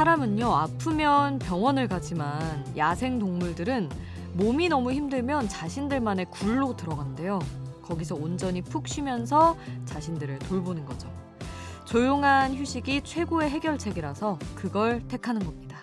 사람은요, 아프면 병원을 가지만 야생 동물들은 몸이 너무 힘들면 자신들만의 굴로 들어간대요. 거기서 온전히 푹 쉬면서 자신들을 돌보는 거죠. 조용한 휴식이 최고의 해결책이라서 그걸 택하는 겁니다.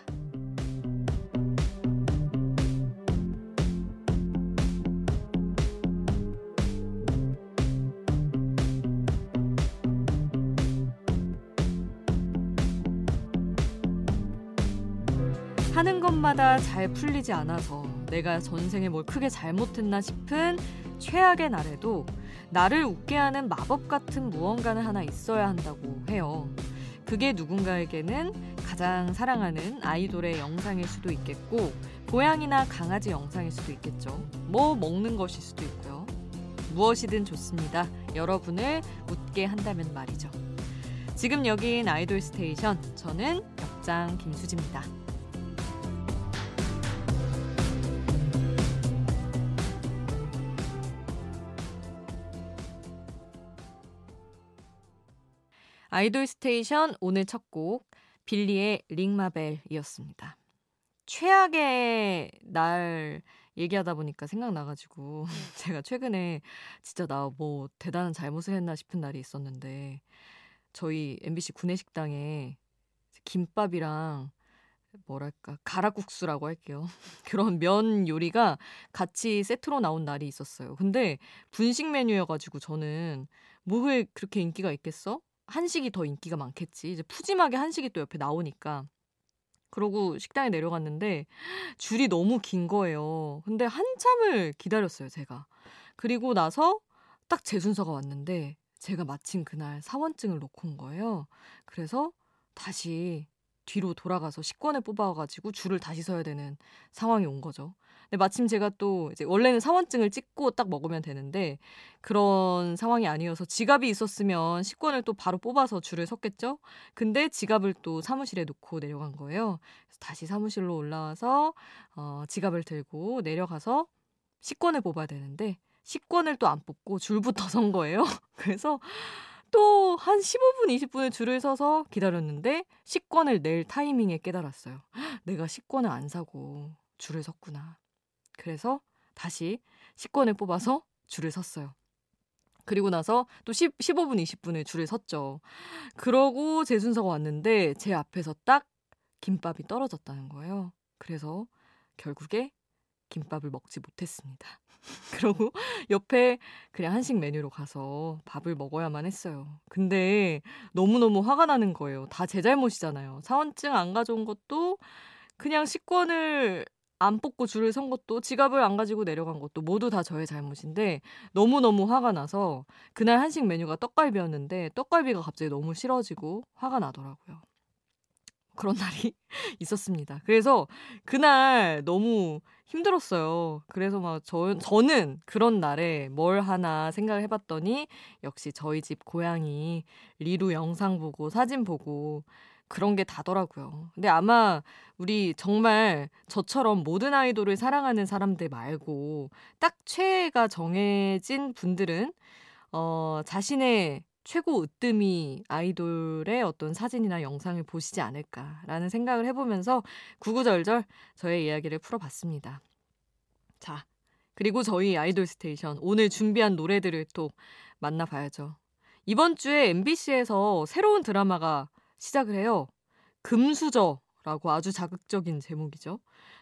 것마다 잘 풀리지 않아서 내가 전생에 뭘 크게 잘못했나 싶은 최악의 날에도 나를 웃게 하는 마법 같은 무언가는 하나 있어야 한다고 해요. 그게 누군가에게는 가장 사랑하는 아이돌의 영상일 수도 있겠고, 고양이나 강아지 영상일 수도 있겠죠. 뭐 먹는 것일 수도 있고요. 무엇이든 좋습니다. 여러분을 웃게 한다면 말이죠. 지금 여긴 아이돌 스테이션. 저는 역장 김수지입니다. 아이돌 스테이션 오늘 첫 곡 빌리의 링마벨이었습니다. 최악의 날 얘기하다 보니까 생각나가지고 제가 최근에 진짜 나 뭐 대단한 잘못을 했나 싶은 날이 있었는데 저희 MBC 구내식당에 김밥이랑 뭐랄까 가락국수라고 할게요. 그런 면 요리가 같이 세트로 나온 날이 있었어요. 근데 분식 메뉴여가지고 저는 뭐에 그렇게 인기가 있겠어? 한식이 더 인기가 많겠지. 이제 푸짐하게 한식이 또 옆에 나오니까. 그러고 식당에 내려갔는데 줄이 너무 긴 거예요. 근데 한참을 기다렸어요, 제가. 그리고 나서 딱 제 순서가 왔는데 제가 마침 그날 사원증을 놓고 온 거예요. 그래서 다시 뒤로 돌아가서 식권을 뽑아가지고 줄을 다시 서야 되는 상황이 온 거죠. 근데 마침 제가 또 이제 원래는 사원증을 찍고 딱 먹으면 되는데 그런 상황이 아니어서 지갑이 있었으면 식권을 또 바로 뽑아서 줄을 섰겠죠. 근데 지갑을 또 사무실에 놓고 내려간 거예요. 그래서 다시 사무실로 올라와서 어, 지갑을 들고 내려가서 식권을 뽑아야 되는데 식권을 또 안 뽑고 줄부터 선 거예요. 그래서 또 한 15분, 20분을 줄을 서서 기다렸는데 식권을 낼 타이밍에 깨달았어요. 내가 식권을 안 사고 줄을 섰구나. 그래서 다시 식권을 뽑아서 줄을 섰어요. 그리고 나서 또 10, 15분, 20분을 줄을 섰죠. 그러고 제 순서가 왔는데 제 앞에서 딱 김밥이 떨어졌다는 거예요. 그래서 결국에 김밥을 먹지 못했습니다. 그러고 옆에 그냥 한식 메뉴로 가서 밥을 먹어야만 했어요. 근데 너무너무 화가 나는 거예요. 다 제 잘못이잖아요. 사원증 안 가져온 것도 그냥 식권을 안 뽑고 줄을 선 것도 지갑을 안 가지고 내려간 것도 모두 다 저의 잘못인데 너무너무 화가 나서 그날 한식 메뉴가 떡갈비였는데 떡갈비가 갑자기 너무 싫어지고 화가 나더라고요. 그런 날이 있었습니다. 그래서 그날 너무 힘들었어요. 그래서 막 저, 저는 그런 날에 뭘 하나 생각을 해봤더니 역시 저희 집 고양이 리루 영상 보고 사진 보고 그런 게 다더라고요. 근데 아마 우리 정말 저처럼 모든 아이돌을 사랑하는 사람들 말고 딱 최애가 정해진 분들은 어, 자신의 최고 으뜸이 아이돌의 어떤 사진이나 영상을 보시지 않을까라는 생각을 해보면서 구구절절 저의 이야기를 풀어봤습니다. 자, 그리고 저희 아이돌 스테이션 오늘 준비한 노래들을 또 만나봐야죠. 이번 주에 MBC에서 새로운 드라마가 시작을 해요. 금수저라고 아주 자극적인 제목이죠.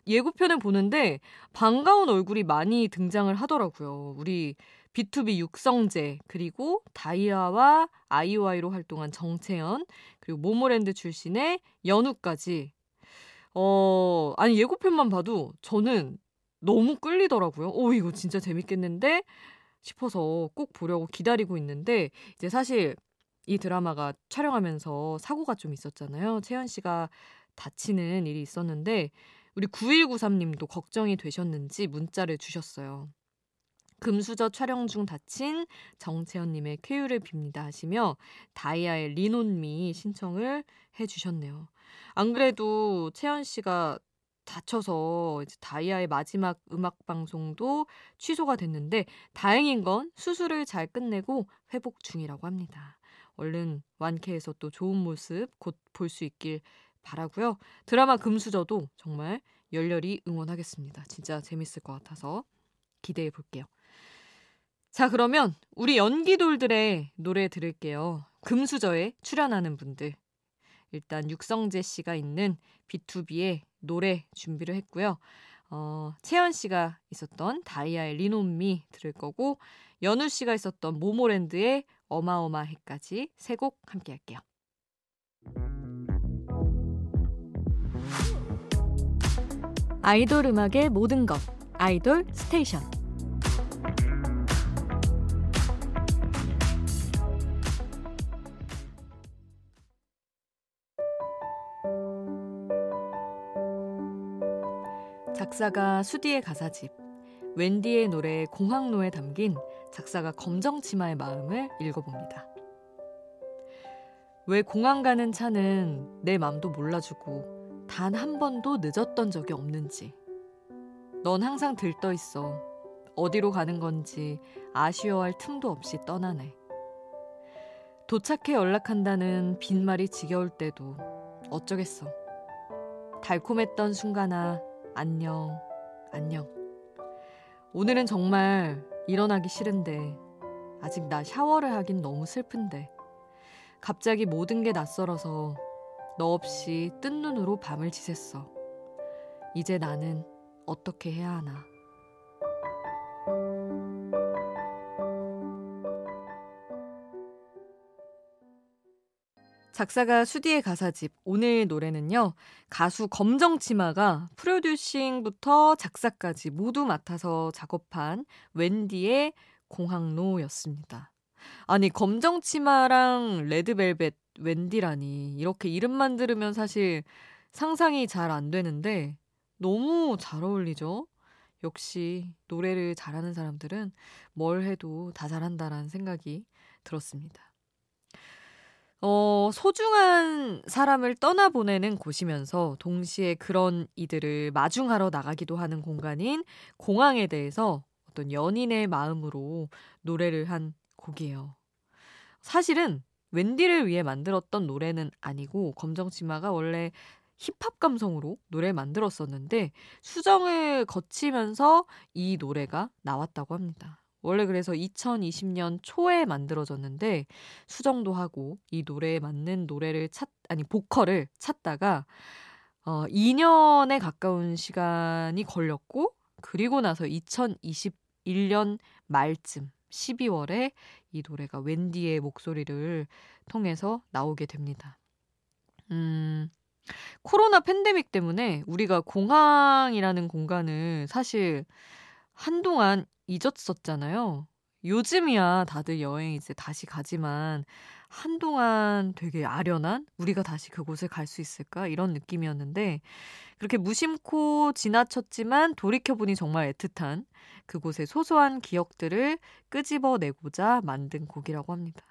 예고편을 보는데 반가운 얼굴이 많이 등장을 하더라고요. 우리 B2B 육성재, 그리고 다이아와 아이오아이로 활동한 정채연, 그리고 모모랜드 출신의 연우까지. 어, 아니, 예고편만 봐도 저는 너무 끌리더라고요. 오, 이거 진짜 재밌겠는데? 싶어서 꼭 보려고 기다리고 있는데, 이제 사실 이 드라마가 촬영하면서 사고가 좀 있었잖아요. 채연 씨가 다치는 일이 있었는데, 우리 9193님도 걱정이 되셨는지 문자를 주셨어요. 금수저 촬영 중 다친 정채연님의 쾌유를 빕니다 하시며 다이아의 리논미 신청을 해주셨네요. 안 그래도 채연 씨가 다쳐서 이제 다이아의 마지막 음악 방송도 취소가 됐는데 다행인 건 수술을 잘 끝내고 회복 중이라고 합니다. 얼른 완쾌해서 또 좋은 모습 곧 볼 수 있길 바라고요. 드라마 금수저도 정말 열렬히 응원하겠습니다. 진짜 재밌을 것 같아서 기대해 볼게요. 자, 그러면 우리 연기돌들의 노래 들을게요. 금수저에 출연하는 분들. 일단 육성재 씨가 있는 B2B의 노래 준비를 했고요. 어, 채연 씨가 있었던 다이아의 리노미 들을 거고 연우 씨가 있었던 모모랜드의 어마어마해까지 세 곡 함께 할게요. 아이돌 음악의 모든 것 아이돌 스테이션 작사가 수디의 가사집 웬디의 노래 공항로에 담긴 작사가 검정 치마의 마음을 읽어봅니다. 왜 공항 가는 차는 내 맘도 몰라주고 단 한 번도 늦었던 적이 없는지. 넌 항상 들떠 있어. 어디로 가는 건지 아쉬워할 틈도 없이 떠나네. 도착해 연락한다는 빈말이 지겨울 때도 어쩌겠어. 달콤했던 순간아, 안녕, 안녕. 오늘은 정말 일어나기 싫은데 아직 나 샤워를 하긴 너무 슬픈데 갑자기 모든 게 낯설어서 너 없이 뜬 눈으로 밤을 지샜어. 이제 나는 어떻게 해야 하나. 작사가 수디의 가사집 오늘 노래는요. 가수 검정치마가 프로듀싱부터 작사까지 모두 맡아서 작업한 웬디의 공항로였습니다. 아니 검정치마랑 레드벨벳 웬디라니 이렇게 이름만 들으면 사실 상상이 잘 안 되는데 너무 잘 어울리죠? 역시 노래를 잘하는 사람들은 뭘 해도 다 잘한다라는 생각이 들었습니다. 어, 소중한 사람을 떠나보내는 곳이면서 동시에 그런 이들을 마중하러 나가기도 하는 공간인 공항에 대해서 어떤 연인의 마음으로 노래를 한 곡이에요. 사실은 웬디를 위해 만들었던 노래는 아니고 검정치마가 원래 힙합 감성으로 노래를 만들었었는데 수정을 거치면서 이 노래가 나왔다고 합니다. 원래 그래서 2020년 초에 만들어졌는데 수정도 하고 이 노래에 맞는 노래를 찾 아니 보컬을 찾다가 어 2년에 가까운 시간이 걸렸고 그리고 나서 2021년 말쯤 12월에 이 노래가 웬디의 목소리를 통해서 나오게 됩니다. 음, 코로나 팬데믹 때문에 우리가 공항이라는 공간을 사실 한동안 잊었었잖아요. 요즘이야 다들 여행 이제 다시 가지만 한동안 되게 아련한 우리가 다시 그곳을 갈수 있을까 이런 느낌이었는데 그렇게 무심코 지나쳤지만 돌이켜보니 정말 애틋한 그곳의 소소한 기억들을 끄집어내고자 만든 곡이라고 합니다.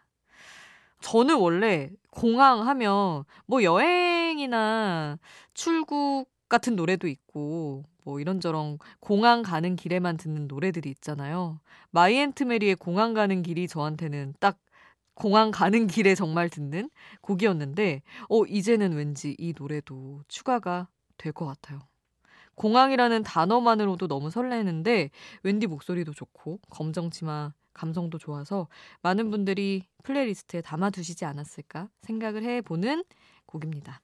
저는 원래 공항 하면 뭐 여행이나 출국 같은 노래도 있고 뭐 이런저런 공항 가는 길에만 듣는 노래들이 있잖아요. 마이앤트메리의 공항 가는 길이 저한테는 딱 공항 가는 길에 정말 듣는 곡이었는데 어 이제는 왠지 이 노래도 추가가 될 것 같아요. 공항이라는 단어만으로도 너무 설레는데 웬디 목소리도 좋고 검정치마 감성도 좋아서 많은 분들이 플레이리스트에 담아두시지 않았을까 생각을 해보는 곡입니다.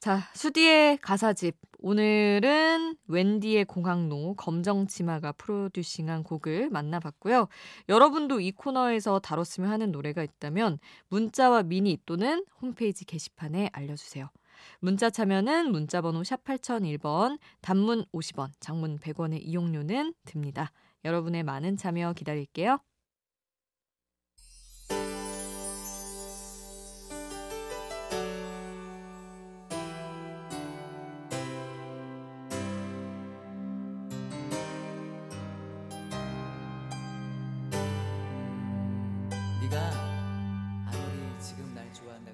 자, 수디의 가사집. 오늘은 웬디의 공항로 검정치마가 프로듀싱한 곡을 만나봤고요. 여러분도 이 코너에서 다뤘으면 하는 노래가 있다면 문자와 미니 또는 홈페이지 게시판에 알려주세요. 문자 참여는 문자번호 샵 8001번, 단문 50원, 장문 100원의 이용료는 듭니다. 여러분의 많은 참여 기다릴게요.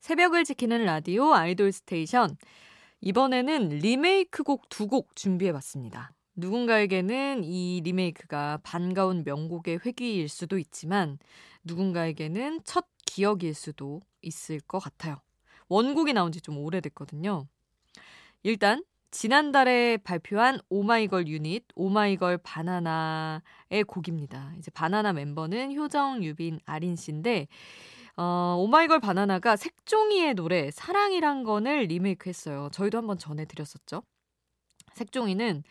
새벽을 지키는 라디오 아이돌 스테이션. 이번에는 리메이크 곡 두 곡 준비해 봤습니다. 누군가에게는 이 리메이크가 반가운 명곡의 회귀일 수도 있지만 누군가에게는 첫 기억일 수도 있을 것 같아요. 원곡이 나온 지 좀 오래됐거든요. 일단 지난달에 발표한 오마이걸 유닛 오마이걸 바나나의 곡입니다. 이제 바나나 멤버는 효정, 비니, 아린 씨인데 어, 오마이걸 바나나가 색종이의 노래 사랑이란 건을 리메이크했어요. 저희도 한번 전해드렸었죠. 색종이는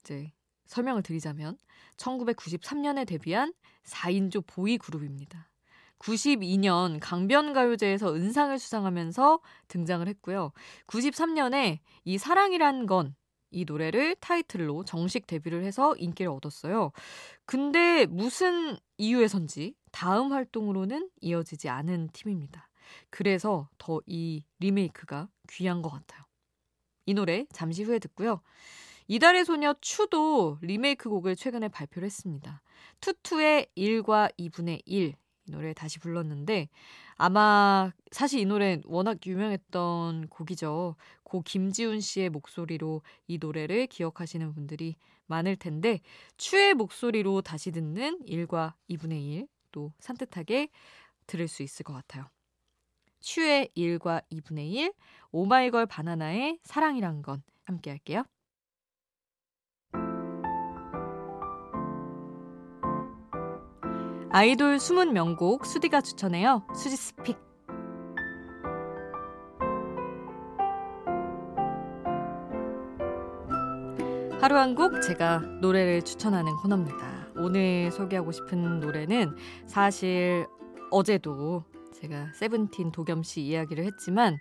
이제 설명을 드리자면 1993년에 데뷔한 4인조 보이 그룹입니다. 92년 강변가요제에서 은상을 수상하면서 등장을 했고요. 93년에 이 사랑이란 건 이 노래를 타이틀로 정식 데뷔를 해서 인기를 얻었어요. 근데 무슨 이유에선지 다음 활동으로는 이어지지 않은 팀입니다. 그래서 더 이 리메이크가 귀한 것 같아요. 이 노래 잠시 후에 듣고요. 이달의 소녀 추도 리메이크 곡을 최근에 발표를 했습니다. 투투의 1과 2분의 1 이 노래 다시 불렀는데 아마 사실 이 노래 워낙 유명했던 곡이죠. 고 김지훈 씨의 목소리로 이 노래를 기억하시는 분들이 많을 텐데 추의 목소리로 다시 듣는 1과 2분의 1 또 산뜻하게 들을 수 있을 것 같아요. 추의 1과 2분의 1 오마이걸 바나나의 사랑이란 건 함께 할게요. 아이돌 숨은 명곡 수디가 추천해요. 수지 스픽. 하루 한 곡 제가 노래를 추천하는 코너입니다. 오늘 소개하고 싶은 노래는 사실 어제도 제가 세븐틴 도겸 씨 이야기를 했지만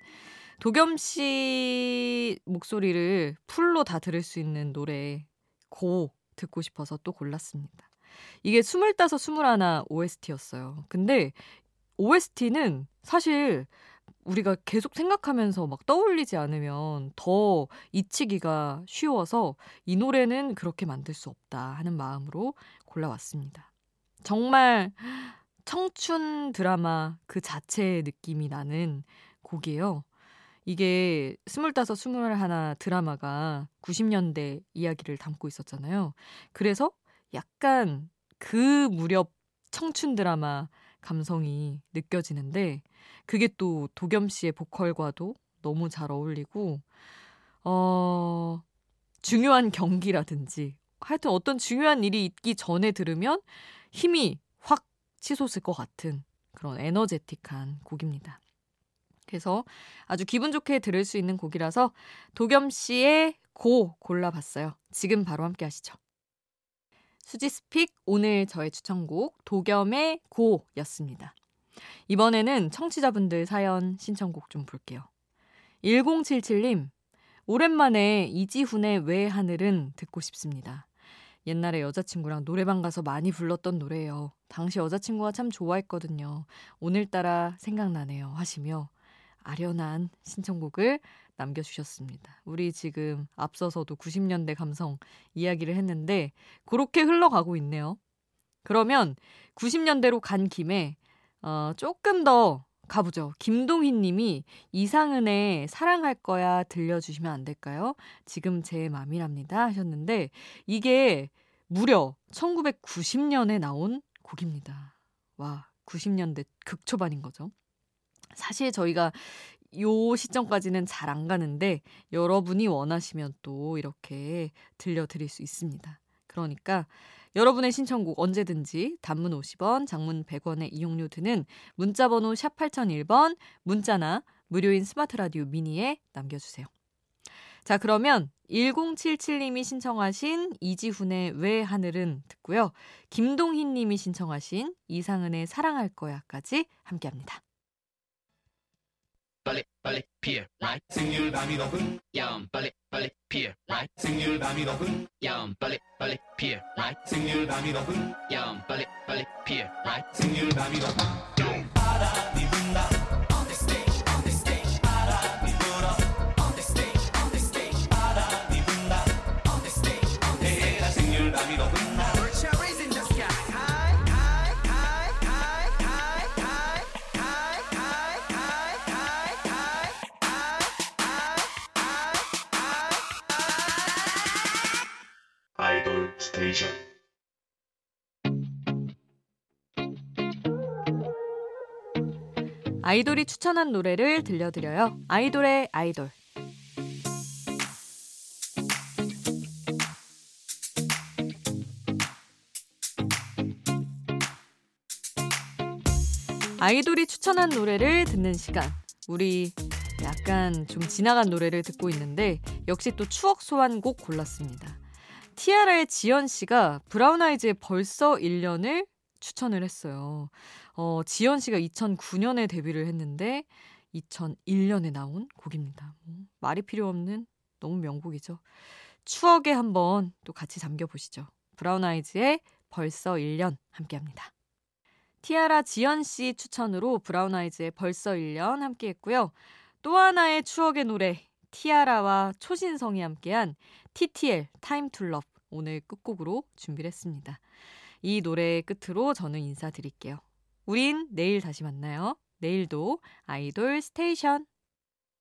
도겸 씨 목소리를 풀로 다 들을 수 있는 노래 곡 듣고 싶어서 또 골랐습니다. 이게 스물다섯, 스물하나 OST였어요. 근데 OST는 사실 우리가 계속 생각하면서 막 떠올리지 않으면 더 잊히기가 쉬워서 이 노래는 그렇게 만들 수 없다 하는 마음으로 골라왔습니다. 정말 청춘 드라마 그 자체의 느낌이 나는 곡이에요. 이게 스물다섯, 스물하나 드라마가 90년대 이야기를 담고 있었잖아요. 그래서 약간 그 무렵 청춘 드라마 감성이 느껴지는데 그게 또 도겸 씨의 보컬과도 너무 잘 어울리고 어 중요한 경기라든지 하여튼 어떤 중요한 일이 있기 전에 들으면 힘이 확 치솟을 것 같은 그런 에너제틱한 곡입니다. 그래서 아주 기분 좋게 들을 수 있는 곡이라서 도겸 씨의 고 골라봤어요. 지금 바로 함께 하시죠. 수지스픽 오늘 저의 추천곡 도겸의 고였습니다. 이번에는 청취자분들 사연 신청곡 좀 볼게요. 1077님, 오랜만에 이지훈의 왜 하늘은 듣고 싶습니다. 옛날에 여자친구랑 노래방 가서 많이 불렀던 노래예요. 당시 여자친구가 참 좋아했거든요. 오늘따라 생각나네요. 하시며 아련한 신청곡을 남겨주셨습니다. 우리 지금 앞서서도 90년대 감성 이야기를 했는데 그렇게 흘러가고 있네요. 그러면 90년대로 간 김에 어, 조금 더 가보죠. 김동희 님이 이상은의 사랑할 거야 들려주시면 안 될까요? 지금 제 맘이랍니다 하셨는데 이게 무려 1990년에 나온 곡입니다. 와, 90년대 극초반인 거죠. 사실 저희가 요 시점까지는 잘 안 가는데 여러분이 원하시면 또 이렇게 들려드릴 수 있습니다. 그러니까 여러분의 신청곡 언제든지 단문 50원, 장문 100원의 이용료 드는 문자번호 샵 8001번 문자나 무료인 스마트 라디오 미니에 남겨주세요. 자, 그러면 1077님이 신청하신 이지훈의 왜 하늘은 듣고요. 김동희 님이 신청하신 이상은의 사랑할 거야까지 함께 합니다. 빨리 빨리 피어 right? 생률 밤이 높은 야음 빨리 빨리 피어 right? 생률 밤이 높은 야음 빨리 빨리 피어 right? 생률 밤이 높은 야음 빨리 빨리 피어 right? 생률 밤이 높은 아이돌이 추천한 노래를 들려드려요. 아이돌의 아이돌. 아이돌이 추천한 노래를 듣는 시간. 우리 약간 좀 지나간 노래를 듣고 있는데 역시 또 추억 소환곡 골랐습니다. 티아라의 지연 씨가 브라운 아이즈의 벌써 1년을 추천을 했어요. 어, 지연 씨가 2009년에 데뷔를 했는데 2001년에 나온 곡입니다. 뭐, 말이 필요 없는 너무 명곡이죠. 추억에 한번 또 같이 잠겨 보시죠. 브라운 아이즈의 벌써 1년 함께 합니다. 티아라 지연 씨 추천으로 브라운 아이즈의 벌써 1년 함께 했고요. 또 하나의 추억의 노래 티아라와 초신성이 함께한 TTL Time To Love 오늘 끝곡으로 준비를 했습니다. 이 노래 끝으로 저는 인사드릴게요. 우린 내일 다시 만나요. 내일도 아이돌 스테이션